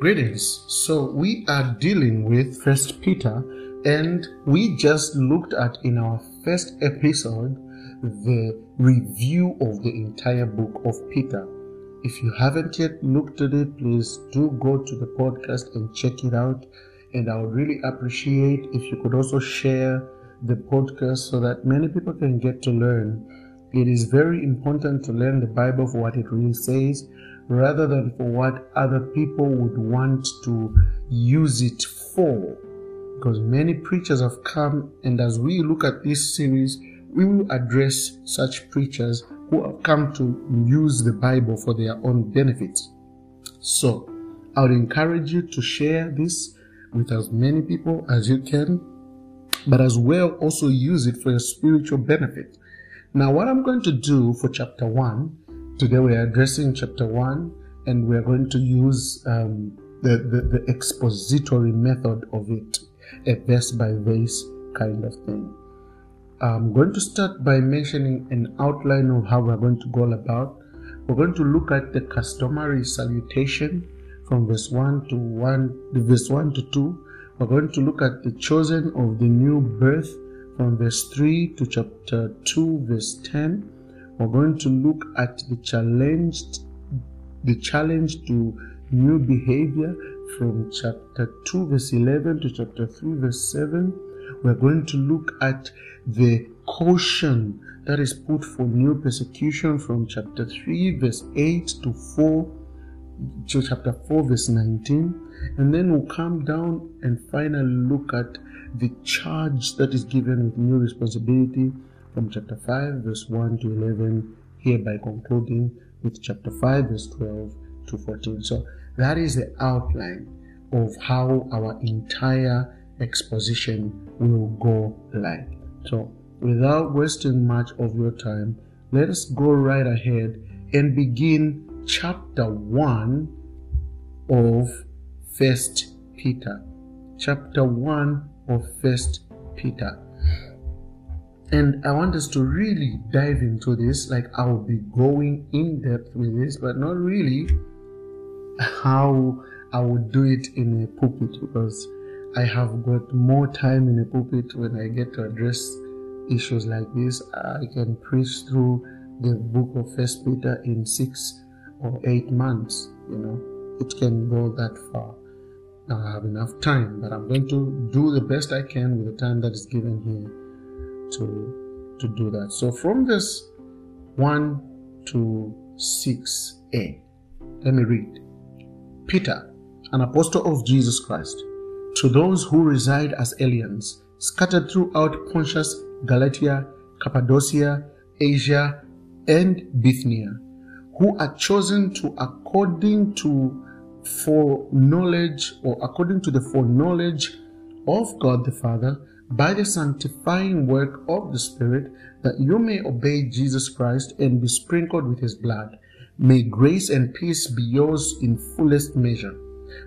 Greetings. So we are dealing with First Peter, and we just looked at in our first episode the review of the entire book of Peter. If you haven't yet looked at it, please do go to the podcast and check it out. And I would really appreciate if you could also share the podcast so that many people can get to learn. It is very important to learn the Bible for what it really says rather than for what other people would want to use it for. Because many preachers have come, and as we look at this series, we will address such preachers who have come to use the Bible for their own benefit. So, I would encourage you to share this with as many people as you can, but as well also use it for your spiritual benefit. Now, what I'm going to do for chapter 1, today we're addressing chapter 1, and we're going to use um, the, the, the expository method of it, a verse by verse kind of thing. I'm going to start by mentioning an outline of how we're going to go about. We're going to look at the customary salutation from verse 1 to 1, verse 1 to 2. We're going to look at the chosen of the new birth from verse 3 to chapter 2, verse 10. We're going to look at the challenged, the challenge to new behavior from chapter 2, verse 11 to chapter 3, verse 7. We're going to look at the caution that is put for new persecution from chapter 3, verse 8 to 4 to chapter 4, verse 19. And then we'll come down and finally look at the charge that is given with new responsibility from chapter 5, verse 1 to 11, hereby concluding with chapter 5, verse 12 to 14. So that is the outline of how our entire exposition will go like. So without wasting much of your time, let us go right ahead and begin chapter 1 of First Peter. Chapter 1 of First Peter. And I want us to really dive into this. Like I will be going in depth with this, but not really how I would do it in a pulpit because I have got more time in a pulpit when I get to address issues like this. I can preach through the book of First Peter in six or eight months. You know, it can go that far. I have enough time, but I'm going to do the best I can with the time that is given here to to do that. So from this one to six A, let me read. Peter, an apostle of Jesus Christ, to those who reside as aliens, scattered throughout Pontus, Galatia, Cappadocia, Asia, and Bithynia, who are chosen to according to foreknowledge or according to the foreknowledge of God the Father by the sanctifying work of the Spirit, that you may obey Jesus Christ and be sprinkled with his blood. May grace and peace be yours in fullest measure.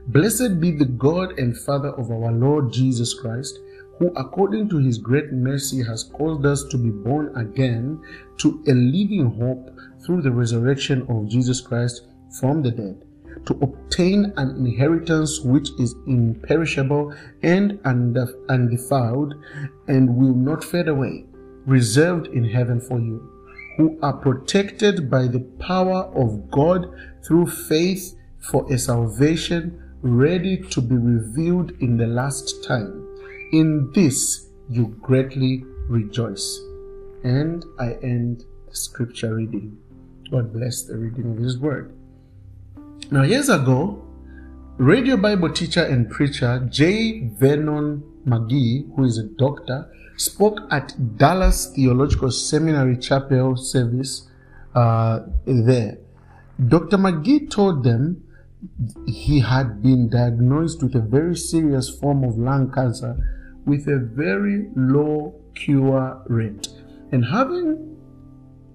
Blessed be the God and Father of our Lord Jesus Christ, who according to his great mercy has caused us to be born again to a living hope through the resurrection of Jesus Christ from the dead to obtain an inheritance which is imperishable and undefiled and will not fade away, reserved in heaven for you, who are protected by the power of God through faith for a salvation ready to be revealed in the last time. In this you greatly rejoice. And I end the scripture reading. God bless the reading of His word. Now, years ago, radio Bible teacher and preacher J. Vernon McGee, who is a doctor, spoke at Dallas Theological Seminary Chapel service uh, there. Dr. McGee told them he had been diagnosed with a very serious form of lung cancer with a very low cure rate. And having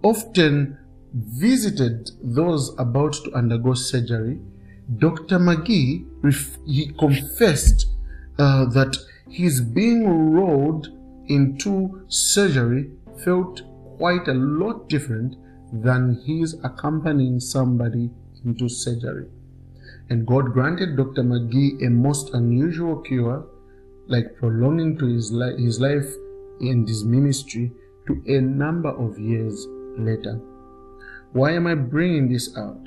often visited those about to undergo surgery, Dr. McGee he confessed uh, that his being rolled into surgery felt quite a lot different than his accompanying somebody into surgery. and God granted Dr. McGee a most unusual cure, like prolonging to his, li- his life and his ministry to a number of years later. Why am I bringing this out?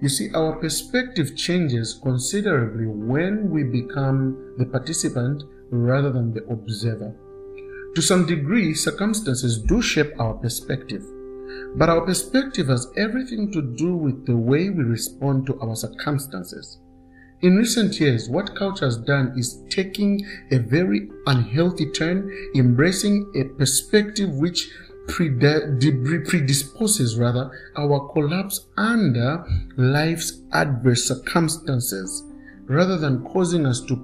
You see, our perspective changes considerably when we become the participant rather than the observer. To some degree, circumstances do shape our perspective, but our perspective has everything to do with the way we respond to our circumstances. In recent years, what culture has done is taking a very unhealthy turn, embracing a perspective which predisposes rather our collapse under life's adverse circumstances rather than causing us to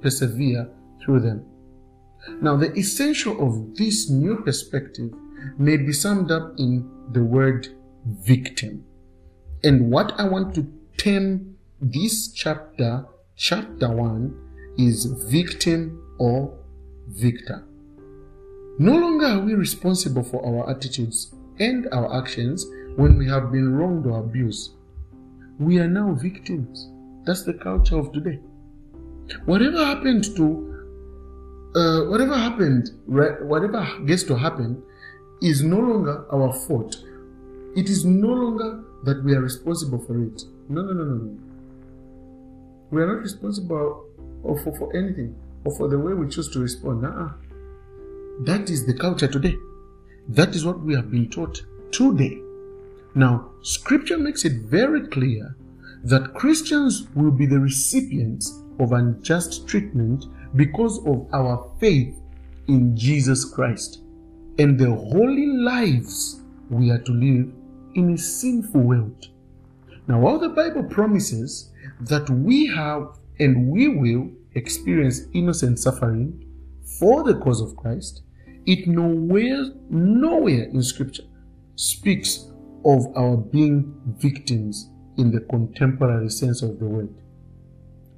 persevere through them. Now, the essential of this new perspective may be summed up in the word victim. And what I want to term this chapter, chapter 1, is victim or victor. No longer are we responsible for our attitudes and our actions when we have been wronged or abused. We are now victims. That's the culture of today. Whatever happened to uh, whatever happened, whatever gets to happen, is no longer our fault. It is no longer that we are responsible for it. No, no, no, no, no. We are not responsible for, for anything or for the way we choose to respond. That is the culture today. That is what we have been taught today. Now, scripture makes it very clear that Christians will be the recipients of unjust treatment because of our faith in Jesus Christ and the holy lives we are to live in a sinful world. Now, while the Bible promises that we have and we will experience innocent suffering for the cause of Christ, it nowhere, nowhere in Scripture speaks of our being victims in the contemporary sense of the word.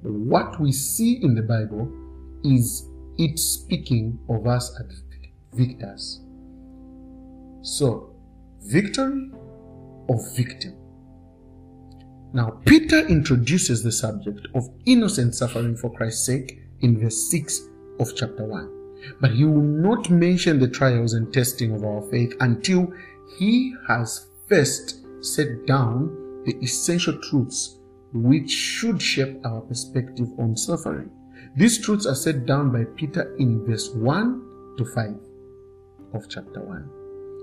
What we see in the Bible is it speaking of us as victors. So, victory or victim? Now, Peter introduces the subject of innocent suffering for Christ's sake in verse 6 of chapter 1. But he will not mention the trials and testing of our faith until he has first set down the essential truths which should shape our perspective on suffering. These truths are set down by Peter in verse 1 to 5 of chapter 1.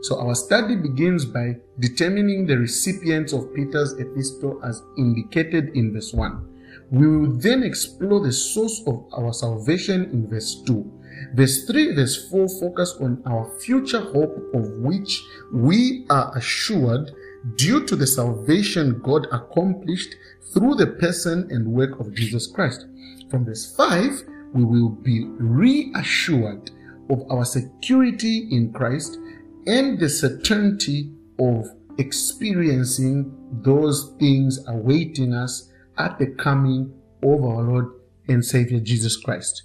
So our study begins by determining the recipients of Peter's epistle as indicated in verse 1. We will then explore the source of our salvation in verse 2. Verse 3, verse 4 focus on our future hope of which we are assured due to the salvation God accomplished through the person and work of Jesus Christ. From verse 5, we will be reassured of our security in Christ and the certainty of experiencing those things awaiting us at the coming of our Lord and Savior Jesus Christ.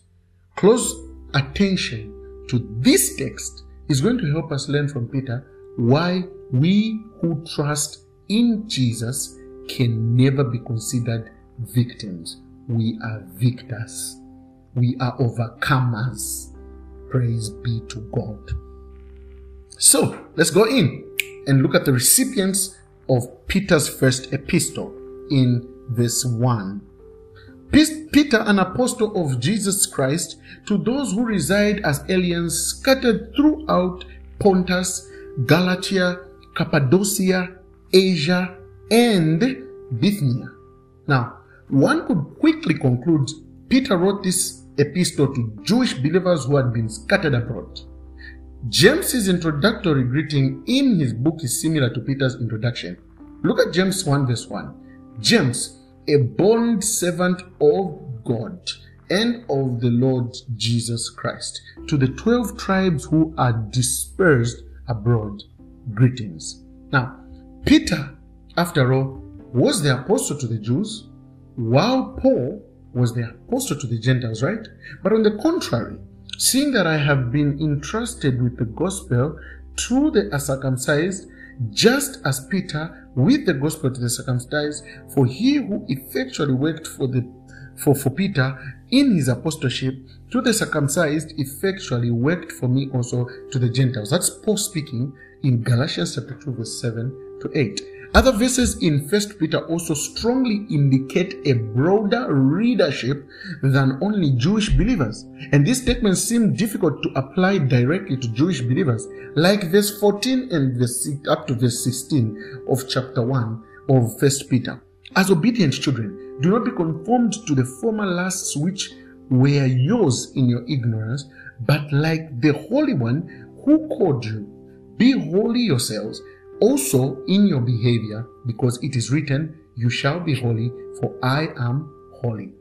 Close attention to this text is going to help us learn from Peter why we who trust in Jesus can never be considered victims we are victors. We are overcomers. Praise be to God. So let's go in and look at the recipients of Peter's first epistle in verse 1. Peter, an apostle of Jesus Christ, to those who reside as aliens scattered throughout Pontus, Galatia, Cappadocia, Asia, and Bithynia. Now, one could quickly conclude Peter wrote this epistle to Jewish believers who had been scattered abroad. James's introductory greeting in his book is similar to Peter's introduction. Look at James 1 verse 1. James, a bond servant of God and of the Lord Jesus Christ, to the 12 tribes who are dispersed abroad, greetings. Now, Peter, after all, was the apostle to the Jews, while Paul was the apostle to the Gentiles, right? But on the contrary, seeing that I have been entrusted with the gospel to the uncircumcised just as Peter with the gospel to the circumcised, for he who effectually worked for the for, for Peter in his apostleship to the circumcised effectually worked for me also to the Gentiles. That's Paul speaking in Galatians chapter 2, verse 7 to 8. Other verses in First Peter also strongly indicate a broader readership than only Jewish believers. And these statements seem difficult to apply directly to Jewish believers, like verse 14 and verse up to verse 16 of chapter 1 of First Peter. As obedient children, do not be conformed to the former lusts which were yours in your ignorance, but like the Holy One who called you, be holy yourselves also in your behavior, because it is written, You shall be holy, for I am holy.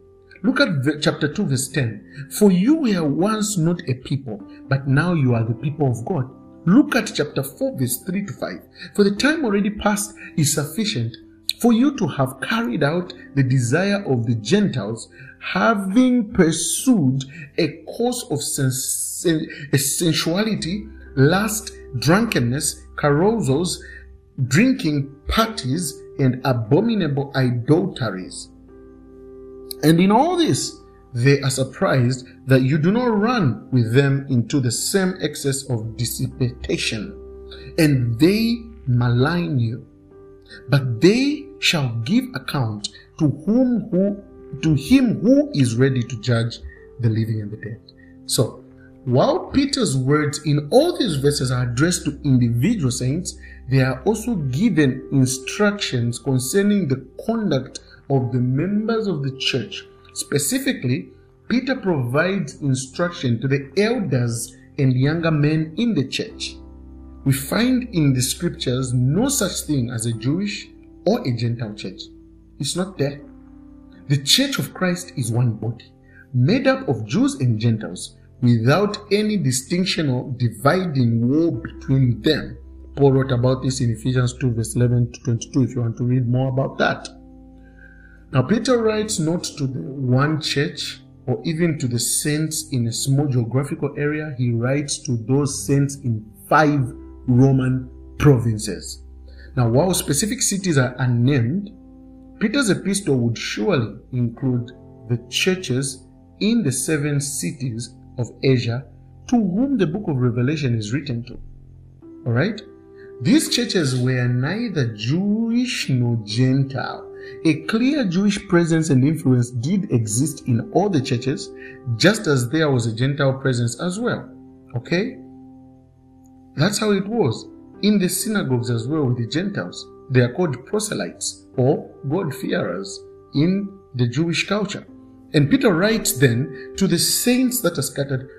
Look at chapter 2, verse 10. For you were once not a people, but now you are the people of God. Look at chapter 4, verse 3 to 5. For the time already past is sufficient for you to have carried out the desire of the Gentiles, having pursued a course of sens- sensuality, lust, drunkenness, carousals, drinking parties, and abominable idolatries. And in all this, they are surprised that you do not run with them into the same excess of dissipation, and they malign you. But they shall give account to whom who to him who is ready to judge the living and the dead. So while Peter's words in all these verses are addressed to individual saints, they are also given instructions concerning the conduct of the members of the church. Specifically, Peter provides instruction to the elders and younger men in the church. We find in the scriptures no such thing as a Jewish or a Gentile church. It's not there. The church of Christ is one body, made up of Jews and Gentiles without any distinction or dividing wall between them. Paul wrote about this in Ephesians 2, verse 11 to 22, if you want to read more about that. Now, Peter writes not to the one church or even to the saints in a small geographical area, he writes to those saints in five Roman provinces. Now, while specific cities are unnamed, Peter's epistle would surely include the churches in the seven cities of Asia to whom the book of Revelation is written to. Alright? These churches were neither Jewish nor Gentile. A clear Jewish presence and influence did exist in all the churches, just as there was a Gentile presence as well. Okay? That's how it was in the synagogues as well with the Gentiles. They are called proselytes or God-fearers in the Jewish culture. And Peter writes then to the saints that are scattered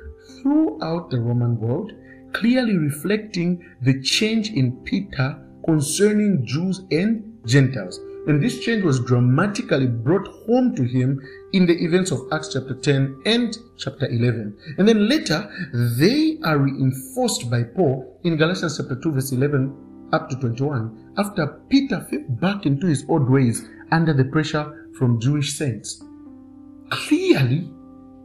throughout the Roman world, clearly reflecting the change in Peter concerning Jews and Gentiles. And this change was dramatically brought home to him in the events of Acts chapter 10 and chapter 11. And then later, they are reinforced by Paul in Galatians chapter 2, verse 11 up to 21, after Peter fell back into his old ways under the pressure from Jewish saints. Clearly,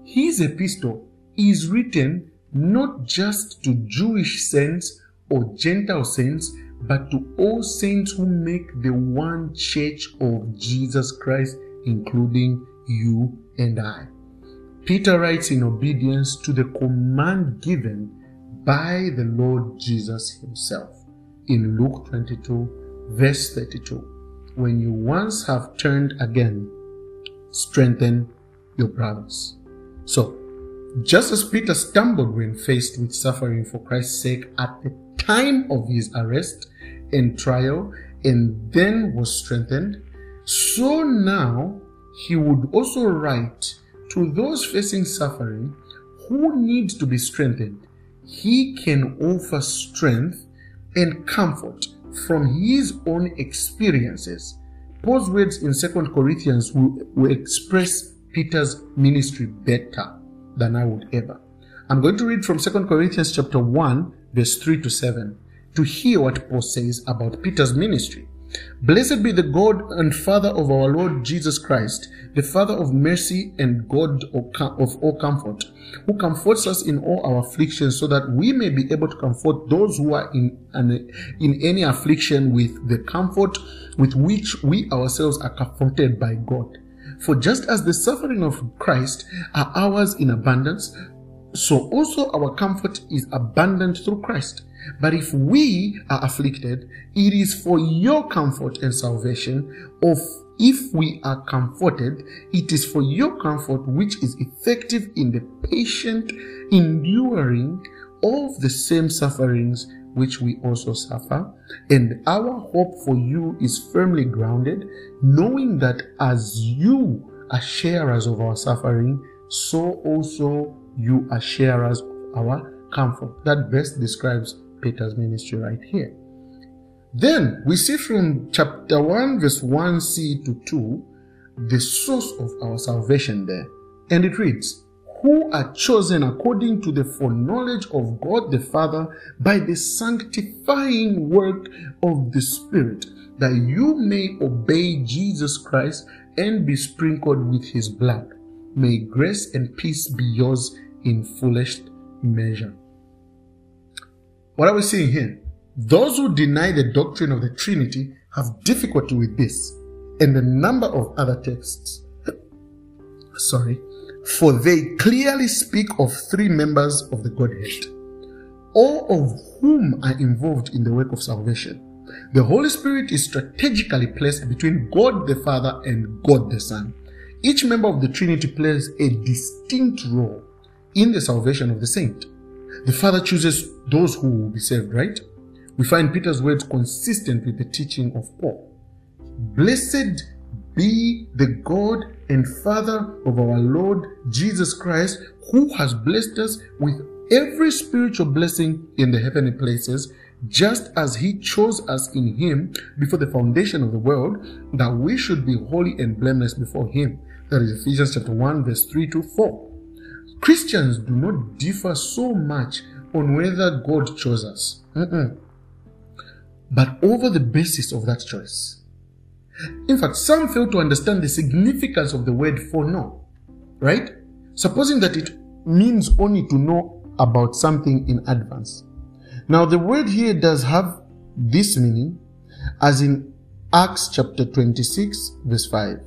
his epistle is written not just to Jewish saints or Gentile saints, but to all saints who make the one church of Jesus Christ, including you and I. Peter writes in obedience to the command given by the Lord Jesus himself in Luke 22, verse 32. When you once have turned again, strengthen your brothers. So, just as Peter stumbled when faced with suffering for Christ's sake at the time of his arrest and trial and then was strengthened, so now he would also write to those facing suffering who need to be strengthened. He can offer strength and comfort from his own experiences. Paul's words in 2 Corinthians will, will express Peter's ministry better than I would ever. I'm going to read from 2 Corinthians chapter 1 verse 3 to 7 to hear what Paul says about Peter's ministry. Blessed be the God and Father of our Lord Jesus Christ, the Father of mercy and God of all comfort, who comforts us in all our afflictions, so that we may be able to comfort those who are in, in any affliction with the comfort with which we ourselves are comforted by God. For just as the suffering of Christ are ours in abundance, so also our comfort is abundant through Christ. But if we are afflicted, it is for your comfort and salvation. Of if we are comforted, it is for your comfort which is effective in the patient enduring of the same sufferings which we also suffer. And our hope for you is firmly grounded, knowing that as you are sharers of our suffering, so also you are sharers of our comfort. That best describes Peter's ministry right here. Then we see from chapter 1, verse 1c to 2, the source of our salvation there. And it reads, Who are chosen according to the foreknowledge of God the Father by the sanctifying work of the Spirit, that you may obey Jesus Christ and be sprinkled with his blood. May grace and peace be yours in fullest measure. What are we seeing here? Those who deny the doctrine of the Trinity have difficulty with this and a number of other texts. Sorry. For they clearly speak of three members of the Godhead, all of whom are involved in the work of salvation. The Holy Spirit is strategically placed between God the Father and God the Son. Each member of the Trinity plays a distinct role in the salvation of the saint. The Father chooses those who will be saved, right? We find Peter's words consistent with the teaching of Paul. Blessed be the God and Father of our Lord Jesus Christ, who has blessed us with every spiritual blessing in the heavenly places, just as he chose us in him before the foundation of the world, that we should be holy and blameless before him. That is Ephesians chapter 1, verse 3 to 4. Christians do not differ so much on whether God chose us, Mm-mm. but over the basis of that choice. In fact, some fail to understand the significance of the word foreknow, right? Supposing that it means only to know about something in advance. Now, the word here does have this meaning, as in Acts chapter 26, verse 5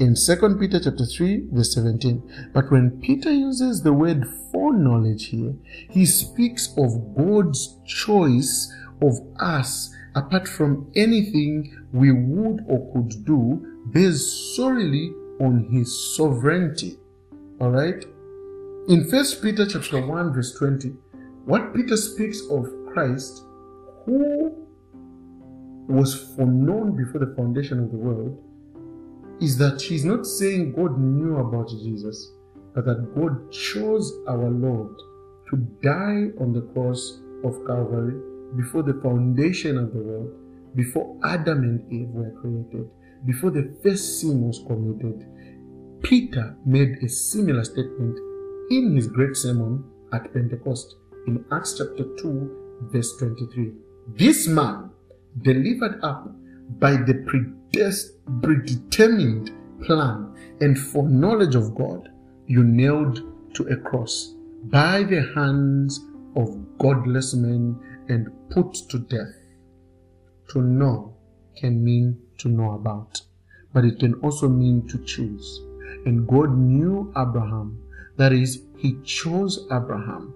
in 2 Peter chapter 3 verse 17. But when Peter uses the word foreknowledge here, he speaks of God's choice of us apart from anything we would or could do based solely on his sovereignty. All right? In First Peter chapter 1 verse 20, what Peter speaks of Christ who was foreknown before the foundation of the world is that he's not saying God knew about Jesus, but that God chose our Lord to die on the cross of Calvary before the foundation of the world, before Adam and Eve were created, before the first sin was committed. Peter made a similar statement in his great sermon at Pentecost in Acts chapter 2, verse 23. This man, delivered up by the predetermined plan and foreknowledge of God, you nailed to a cross by the hands of godless men and put to death. To know can mean to know about, but it can also mean to choose. And God knew Abraham, that is, He chose Abraham.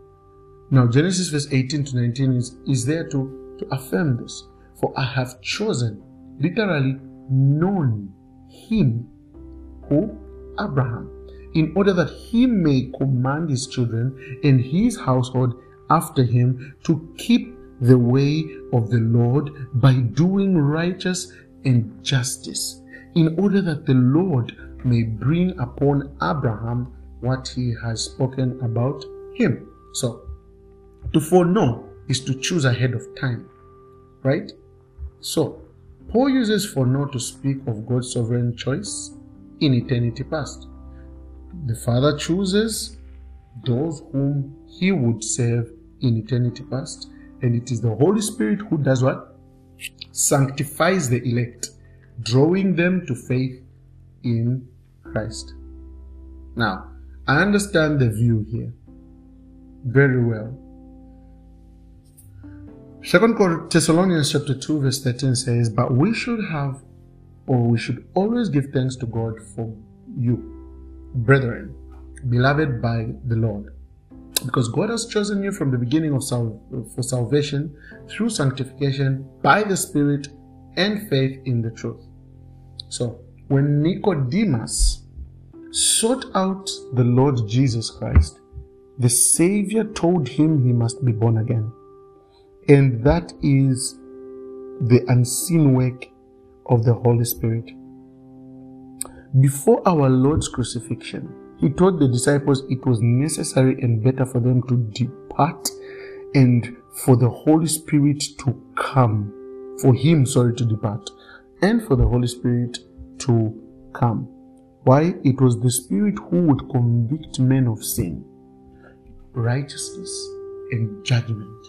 Now, Genesis verse 18 to 19 is, is there to, to affirm this. For I have chosen literally known him who Abraham in order that he may command his children and his household after him to keep the way of the Lord by doing righteous and justice, in order that the Lord may bring upon Abraham what he has spoken about him. So, to foreknow is to choose ahead of time, right? So, Paul uses foreknow to speak of God's sovereign choice in eternity past. The Father chooses those whom he would save in eternity past, and it is the Holy Spirit who does what? sanctifies the elect, drawing them to faith in Christ. Now, I understand the view here very well. Second Thessalonians chapter 2 verse 13 says, But we should have or we should always give thanks to God for you, brethren, beloved by the Lord, because God has chosen you from the beginning of sal- for salvation through sanctification by the Spirit and faith in the truth. So, when Nicodemus sought out the Lord Jesus Christ, the Savior told him he must be born again. And that is the unseen work of the Holy Spirit. Before our Lord's crucifixion, he told the disciples it was necessary and better for them to depart and for the Holy Spirit to come. For him, sorry, to depart, and for the Holy Spirit to come. Why? It was the Spirit who would convict men of sin, righteousness, and judgment.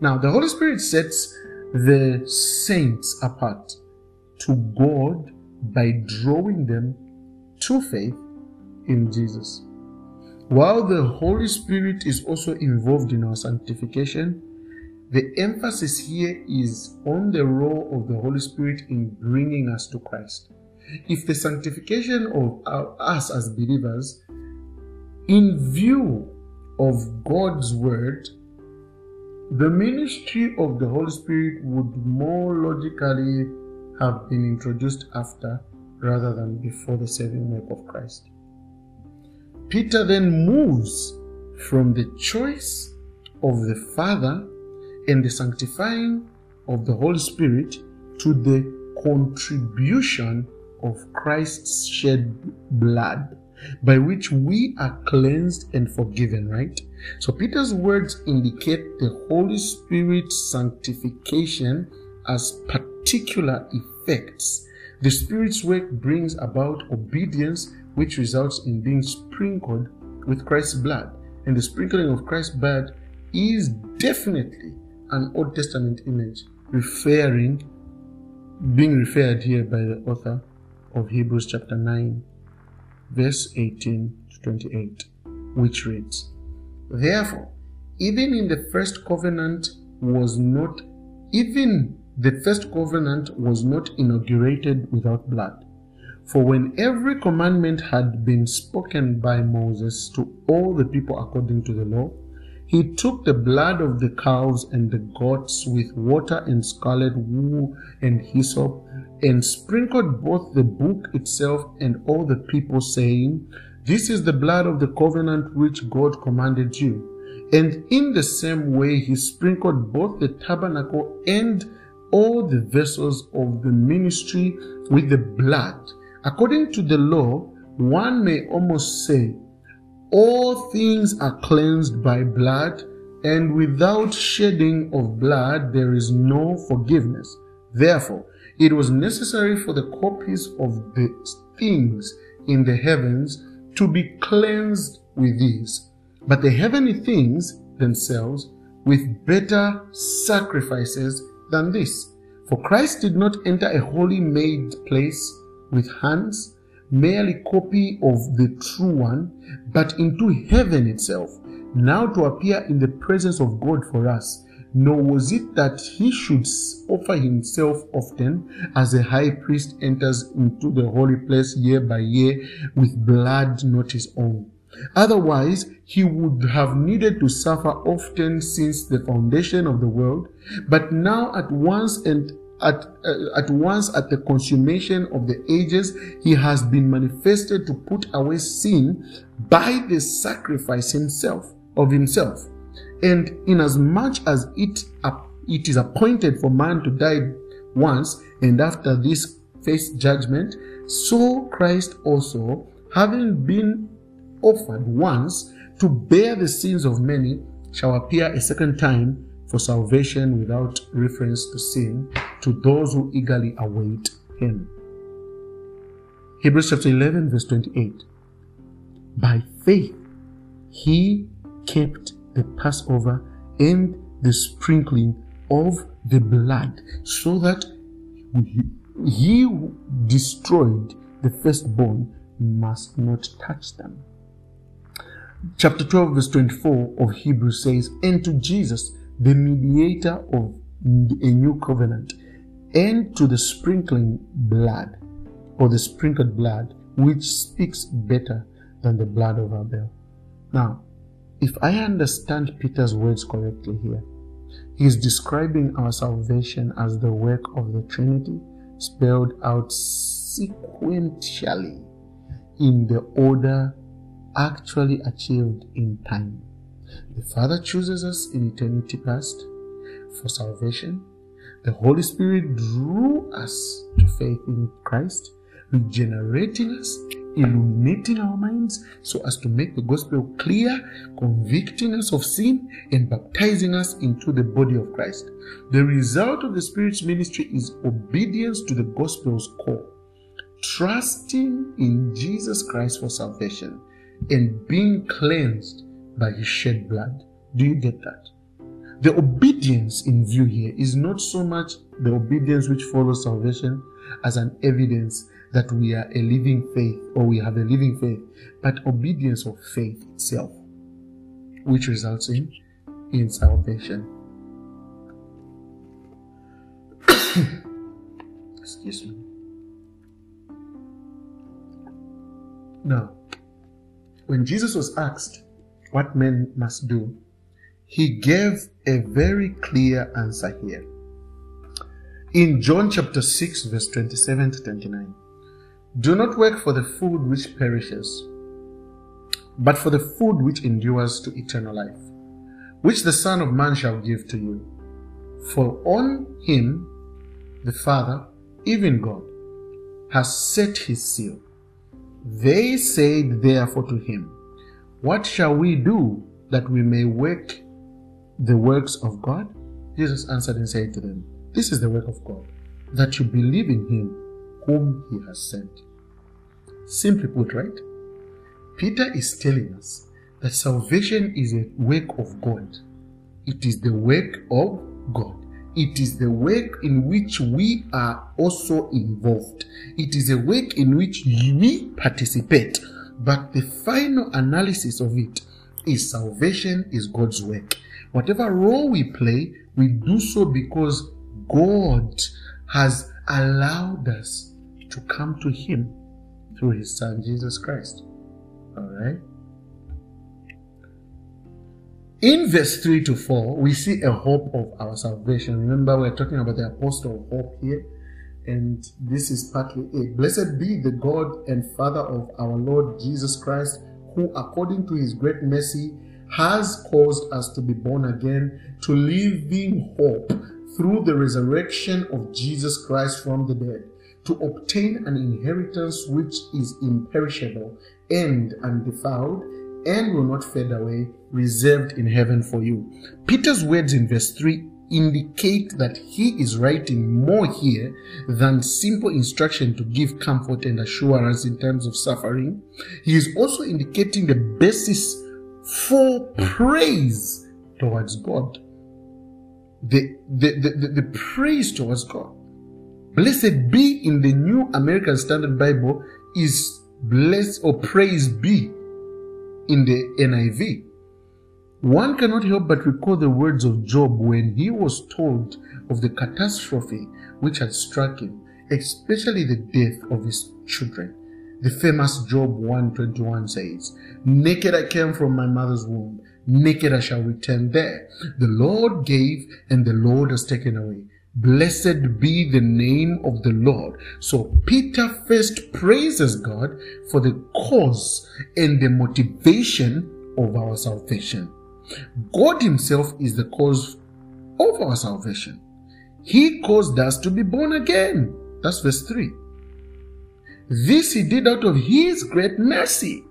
Now, the Holy Spirit sets the saints apart to God by drawing them to faith in Jesus. While the Holy Spirit is also involved in our sanctification, the emphasis here is on the role of the Holy Spirit in bringing us to Christ. If the sanctification of us as believers, in view of God's Word, the ministry of the Holy Spirit would more logically have been introduced after rather than before the saving work of Christ. Peter then moves from the choice of the Father and the sanctifying of the Holy Spirit to the contribution of Christ's shed blood by which we are cleansed and forgiven, right? So Peter's words indicate the Holy Spirit's sanctification as particular effects. The Spirit's work brings about obedience which results in being sprinkled with Christ's blood. And the sprinkling of Christ's blood is definitely an Old Testament image referring, being referred here by the author of Hebrews chapter 9, verse 18 to 28, which reads, Therefore, even in the first covenant was not, even the first covenant was not inaugurated without blood. For when every commandment had been spoken by Moses to all the people according to the law, he took the blood of the calves and the goats with water and scarlet wool and hyssop, and sprinkled both the book itself and all the people, saying, This is the blood of the covenant which God commanded you. And in the same way, he sprinkled both the tabernacle and all the vessels of the ministry with the blood. According to the law, one may almost say, all things are cleansed by blood, and without shedding of blood there is no forgiveness. Therefore, it was necessary for the copies of the things in the heavens to be cleansed with these, but the heavenly things themselves with better sacrifices than this. For Christ did not enter a holy made place with hands, merely copy of the true one, but into heaven itself, now to appear in the presence of God for us. Nor was it that he should offer himself often, as a high priest enters into the holy place year by year with blood not his own. Otherwise, he would have needed to suffer often since the foundation of the world, but now at once and at, uh, at once at the consummation of the ages, he has been manifested to put away sin by the sacrifice himself of himself. And inasmuch as it, uh, it is appointed for man to die once, and after this face judgment, so Christ also, having been offered once to bear the sins of many, shall appear a second time for salvation without reference to sin to those who eagerly await him. Hebrews chapter 11, verse 28. By faith, he kept the Passover and the sprinkling of the blood, so that he who destroyed the firstborn must not touch them. Chapter 12, verse 24 of Hebrews says, And to Jesus, the mediator of a new covenant, and to the sprinkling blood, or the sprinkled blood, which speaks better than the blood of Abel. Now, if I understand Peter's words correctly here, he is describing our salvation as the work of the Trinity spelled out sequentially in the order actually achieved in time. The Father chooses us in eternity past for salvation. The Holy Spirit drew us to faith in Christ, regenerating us illuminating our minds so as to make the gospel clear, convicting us of sin, and baptizing us into the body of Christ. The result of the Spirit's ministry is obedience to the gospel's call, trusting in Jesus Christ for salvation, and being cleansed by his shed blood. Do you get that? The obedience in view here is not so much the obedience which follows salvation as an evidence that we are a living faith or we have a living faith, but obedience of faith itself, which results in in salvation. Excuse me. Now, when Jesus was asked what men must do, he gave a very clear answer here. In John chapter 6, verse 27 to 29. Do not work for the food which perishes, but for the food which endures to eternal life, which the Son of Man shall give to you. For on him the Father, even God, has set his seal. They said therefore to him, What shall we do that we may work the works of God? Jesus answered and said to them, This is the work of God, that you believe in him whom he has sent. Simply put, right? Peter is telling us that salvation is a work of God. It is the work of God. It is the work in which we are also involved. It is a work in which we participate. But the final analysis of it is salvation is God's work. Whatever role we play, we do so because God has allowed us to come to Him through His Son Jesus Christ. Alright? In verse 3 to 4, we see a hope of our salvation. Remember, we're talking about the apostle hope here, and this is partly it. Blessed be the God and Father of our Lord Jesus Christ, who, according to his great mercy, has caused us to be born again to living hope through the resurrection of Jesus Christ from the dead to obtain an inheritance which is imperishable and undefiled and will not fade away, reserved in heaven for you. Peter's words in verse 3 indicate that he is writing more here than simple instruction to give comfort and assurance in times of suffering. He is also indicating the basis for praise towards God. The, the, the, the, the praise towards God. Blessed be in the New American Standard Bible is blessed or praise be in the NIV. One cannot help but recall the words of Job when he was told of the catastrophe which had struck him, especially the death of his children. The famous Job 121 says, Naked I came from my mother's womb, naked I shall return there. The Lord gave, and the Lord has taken away. Blessed be the name of the Lord. So Peter first praises God for the cause and the motivation of our salvation. God Himself is the cause of our salvation. He caused us to be born again. That's verse 3. This He did out of His great mercy.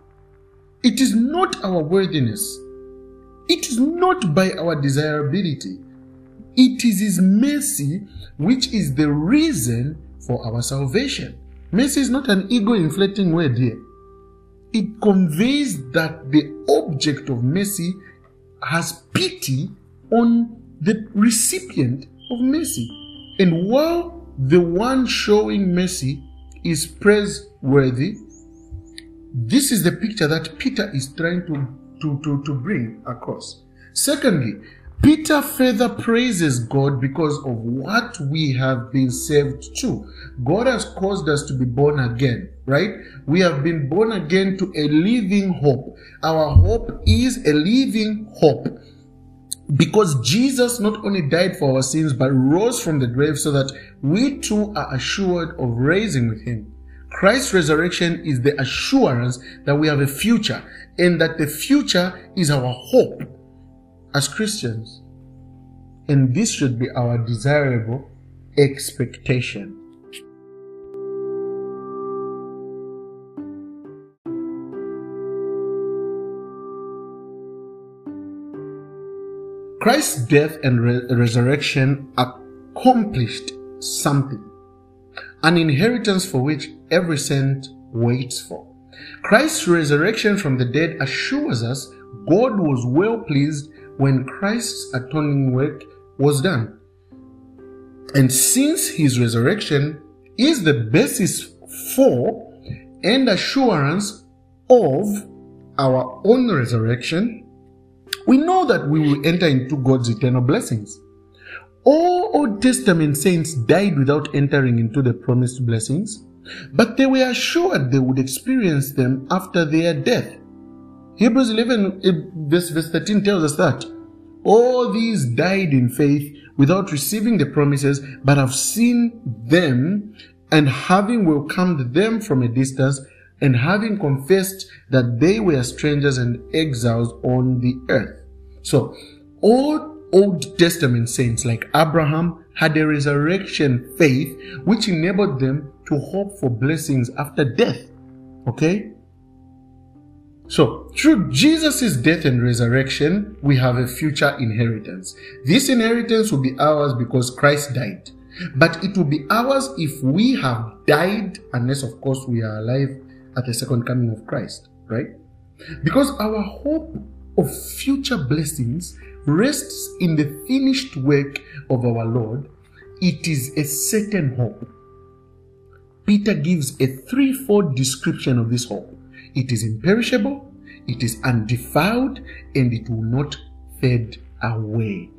It is not our worthiness. It is not by our desirability. It is His mercy which is the reason for our salvation. Mercy is not an ego inflating word here. It conveys that the object of mercy has pity on the recipient of mercy. And while the one showing mercy is praiseworthy. This is the picture that Peter is trying to, to, to, to bring across. Secondly, Peter further praises God because of what we have been saved to. God has caused us to be born again, right? We have been born again to a living hope. Our hope is a living hope because Jesus not only died for our sins but rose from the grave so that we too are assured of raising with him. Christ's resurrection is the assurance that we have a future and that the future is our hope as Christians. And this should be our desirable expectation. Christ's death and re- resurrection accomplished something, an inheritance for which every saint waits for. Christ's resurrection from the dead assures us God was well pleased when Christ's atoning work was done. And since his resurrection is the basis for and assurance of our own resurrection, we know that we will enter into God's eternal blessings. All Old Testament saints died without entering into the promised blessings, but they were assured they would experience them after their death. Hebrews 11, eh, verse, verse 13 tells us that all these died in faith without receiving the promises, but have seen them and having welcomed them from a distance and having confessed that they were strangers and exiles on the earth. So, all Old Testament saints like Abraham had a resurrection faith which enabled them to hope for blessings after death. Okay? So, through Jesus' death and resurrection, we have a future inheritance. This inheritance will be ours because Christ died. But it will be ours if we have died, unless, of course, we are alive at the second coming of Christ, right? Because our hope of future blessings rests in the finished work of our Lord, it is a certain hope. Peter gives a threefold description of this hope it is imperishable, it is undefiled, and it will not fade away.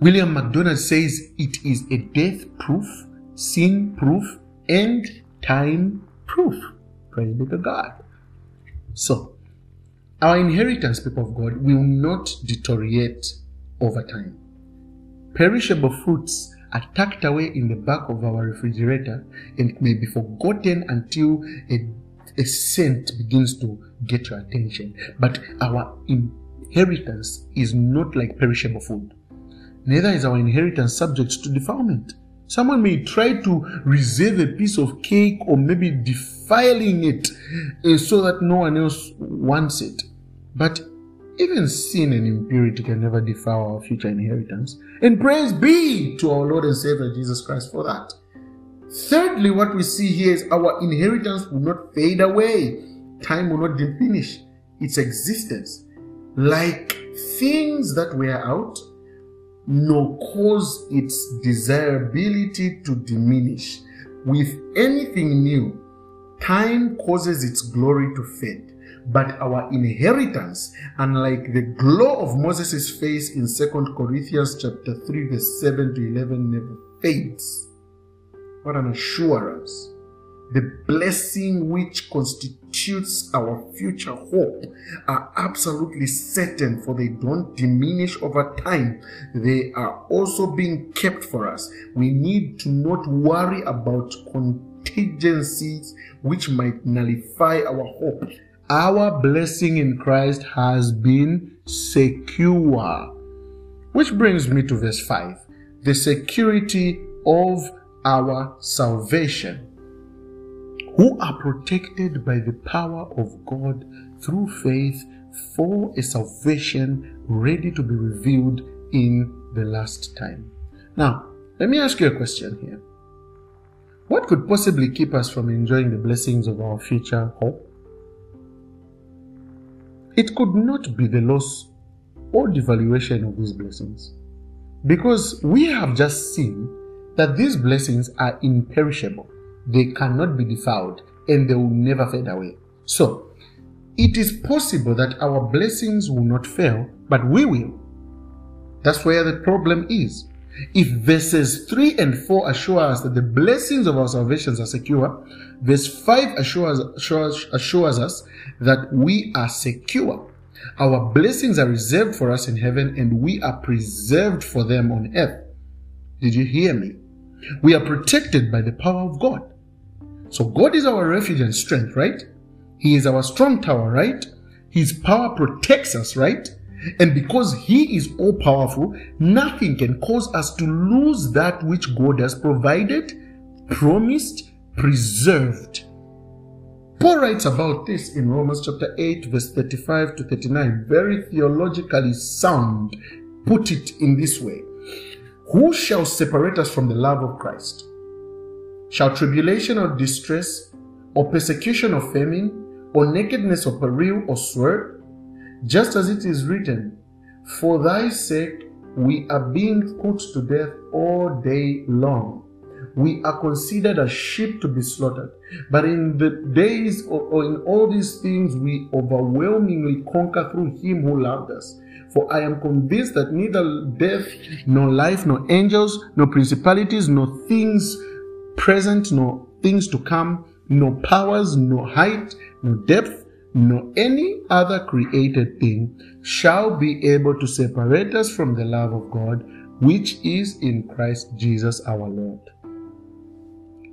William MacDonald says it is a death proof, sin proof, and time proof. Pray be to God. So, our inheritance, people of God, will not deteriorate over time. Perishable fruits are tucked away in the back of our refrigerator and may be forgotten until a, a scent begins to get your attention. But our inheritance is not like perishable food. Neither is our inheritance subject to defilement. Someone may try to reserve a piece of cake or maybe defiling it uh, so that no one else wants it. But even sin and impurity can never defile our future inheritance. And praise be to our Lord and Savior Jesus Christ for that. Thirdly, what we see here is our inheritance will not fade away. Time will not diminish its existence. Like things that wear out, nor cause its desirability to diminish. With anything new, time causes its glory to fade. But our inheritance, unlike the glow of Moses' face in 2 Corinthians chapter 3, verse 7 to 11, never fades. What an assurance. The blessing which constitutes our future hope are absolutely certain for they don't diminish over time. They are also being kept for us. We need to not worry about contingencies which might nullify our hope. Our blessing in christ has been secure. Which brings me to verse 5 the security of our salvation who are protected by the power of God through faith for a salvation ready to be revealed in the last time. Now, let me ask you a question here. What could possibly keep us from enjoying the blessings of our future hope? It could not be the loss or devaluation of these blessings. Because we have just seen that these blessings are imperishable, they cannot be defiled, and they will never fade away. So, it is possible that our blessings will not fail, but we will. That's where the problem is. If verses 3 and 4 assure us that the blessings of our salvations are secure, verse 5 assures, assures, assures us that we are secure. Our blessings are reserved for us in heaven and we are preserved for them on earth. Did you hear me? We are protected by the power of God. So God is our refuge and strength, right? He is our strong tower, right? His power protects us, right? And because He is all powerful, nothing can cause us to lose that which God has provided, promised, preserved. Paul writes about this in Romans chapter 8, verse 35 to 39, very theologically sound. Put it in this way Who shall separate us from the love of Christ? Shall tribulation or distress, or persecution or famine, or nakedness or peril or sword? Just as it is written, For thy sake we are being put to death all day long. We are considered as sheep to be slaughtered. But in the days or, in all these things, we overwhelmingly conquer through him who loved us. For I am convinced that neither death, nor life, nor angels, nor principalities, nor things present, nor things to come, nor powers, nor height, nor depth, nor any other created thing shall be able to separate us from the love of God which is in Christ Jesus our Lord.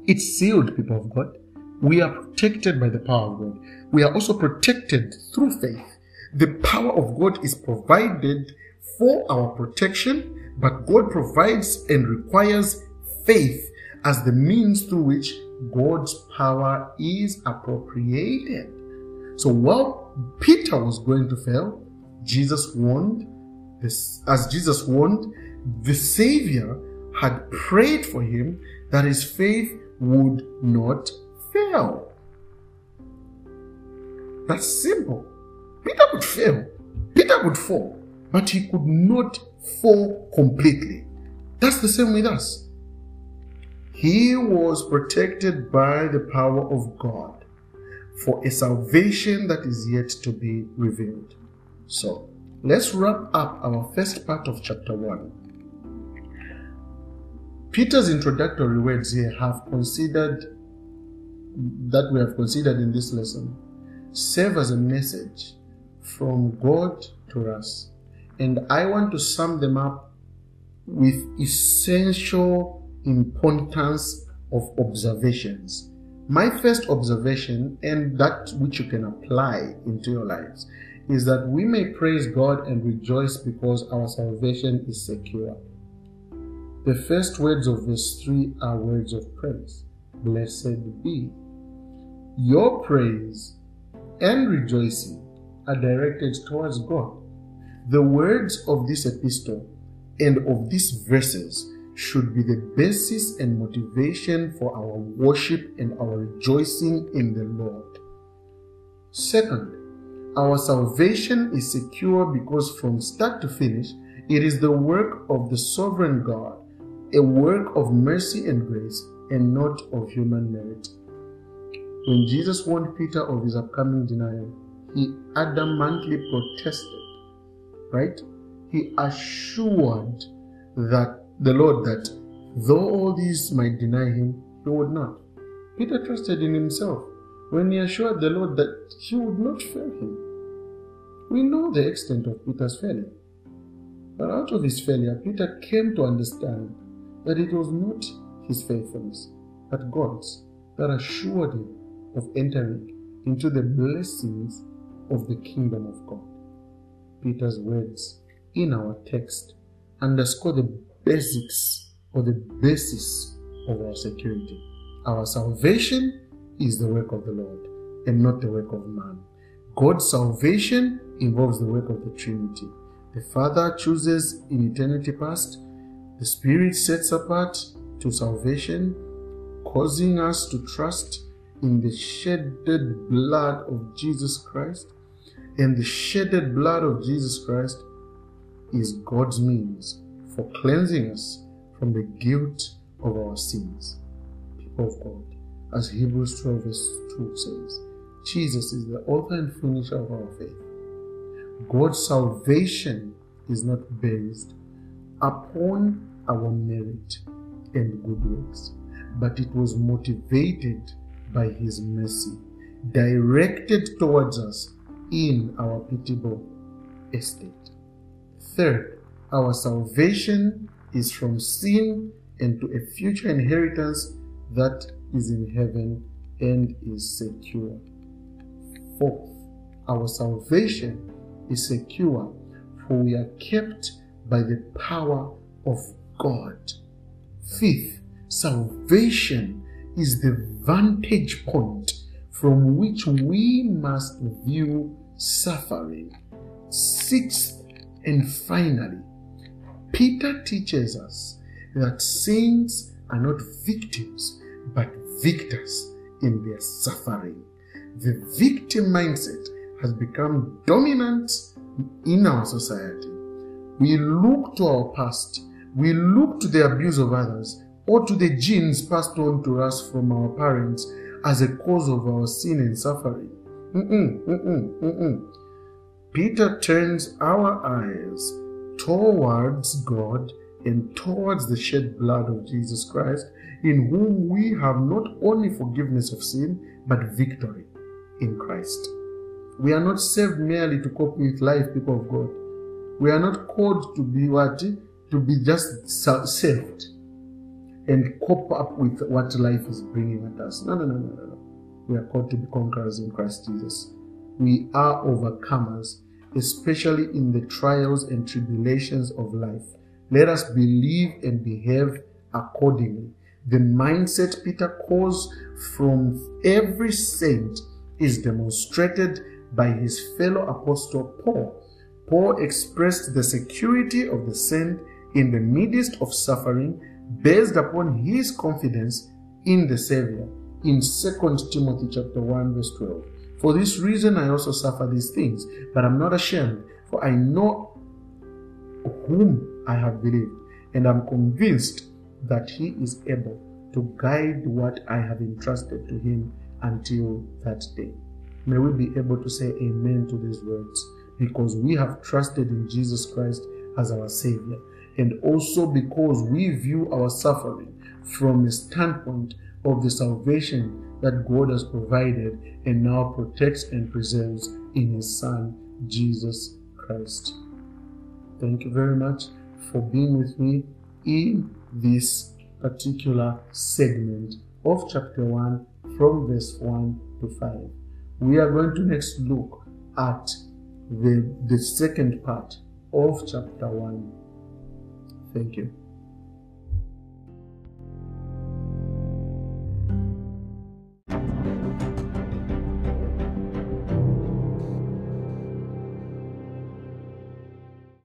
It's sealed, people of God. We are protected by the power of God. We are also protected through faith. The power of God is provided for our protection, but God provides and requires faith as the means through which God's power is appropriated. So while Peter was going to fail, Jesus warned this, as Jesus warned, the Savior had prayed for him that his faith would not fail. That's simple. Peter would fail. Peter would fall, but he could not fall completely. That's the same with us. He was protected by the power of God for a salvation that is yet to be revealed. So, let's wrap up our first part of chapter 1. Peter's introductory words here have considered that we have considered in this lesson serve as a message from God to us. And I want to sum them up with essential importance of observations my first observation, and that which you can apply into your lives, is that we may praise God and rejoice because our salvation is secure. The first words of verse 3 are words of praise. Blessed be. Your praise and rejoicing are directed towards God. The words of this epistle and of these verses should be the basis and motivation for our worship and our rejoicing in the Lord. Second, our salvation is secure because from start to finish, it is the work of the sovereign God, a work of mercy and grace, and not of human merit. When Jesus warned Peter of his upcoming denial, he adamantly protested, right? He assured that the Lord that though all these might deny him, he would not. Peter trusted in himself when he assured the Lord that he would not fail him. We know the extent of Peter's failure. But out of his failure, Peter came to understand that it was not his faithfulness, but God's that assured him of entering into the blessings of the kingdom of God. Peter's words in our text underscore the basics or the basis of our security. Our salvation is the work of the Lord and not the work of man. God's salvation involves the work of the Trinity. The Father chooses in eternity past, the Spirit sets apart to salvation, causing us to trust in the shedded blood of Jesus Christ. And the shedded blood of Jesus Christ is God's means for cleansing us from the guilt of our sins. People of God, as Hebrews 12 verse 2 says, Jesus is the author and finisher of our faith. God's salvation is not based upon our merit and good works, but it was motivated by His mercy, directed towards us in our pitiable estate. Third, our salvation is from sin and to a future inheritance that is in heaven and is secure. Fourth, our salvation is secure, for we are kept by the power of God. Fifth, salvation is the vantage point from which we must view suffering. Sixth and finally, Peter teaches us that saints are not victims but victors in their suffering. The victim mindset has become dominant in our society. We look to our past, we look to the abuse of others, or to the genes passed on to us from our parents as a cause of our sin and suffering. Mm-mm, mm-mm, mm-mm. Peter turns our eyes towards God and towards the shed blood of Jesus Christ, in whom we have not only forgiveness of sin, but victory in Christ. We are not saved merely to cope with life, people of God. We are not called to be what? To be just saved and cope up with what life is bringing at us. No, no, no, no, no. We are called to be conquerors in Christ Jesus. We are overcomers, especially in the trials and tribulations of life. Let us believe and behave accordingly. The mindset Peter calls from every saint is demonstrated by his fellow apostle Paul. Paul expressed the security of the saint in the midst of suffering based upon his confidence in the Savior in 2 Timothy chapter 1 verse 12. For this reason I also suffer these things, but I'm not ashamed, for I know whom I have believed, and I'm convinced that he is able to guide what I have entrusted to him until that day. May we be able to say amen to these words because we have trusted in Jesus Christ as our Savior and also because we view our suffering from a standpoint of the salvation that God has provided and now protects and preserves in His Son, Jesus Christ. Thank you very much for being with me in this particular segment of chapter 1 from verse 1 to 5. We are going to next look at the, the second part of chapter 1 Thank you.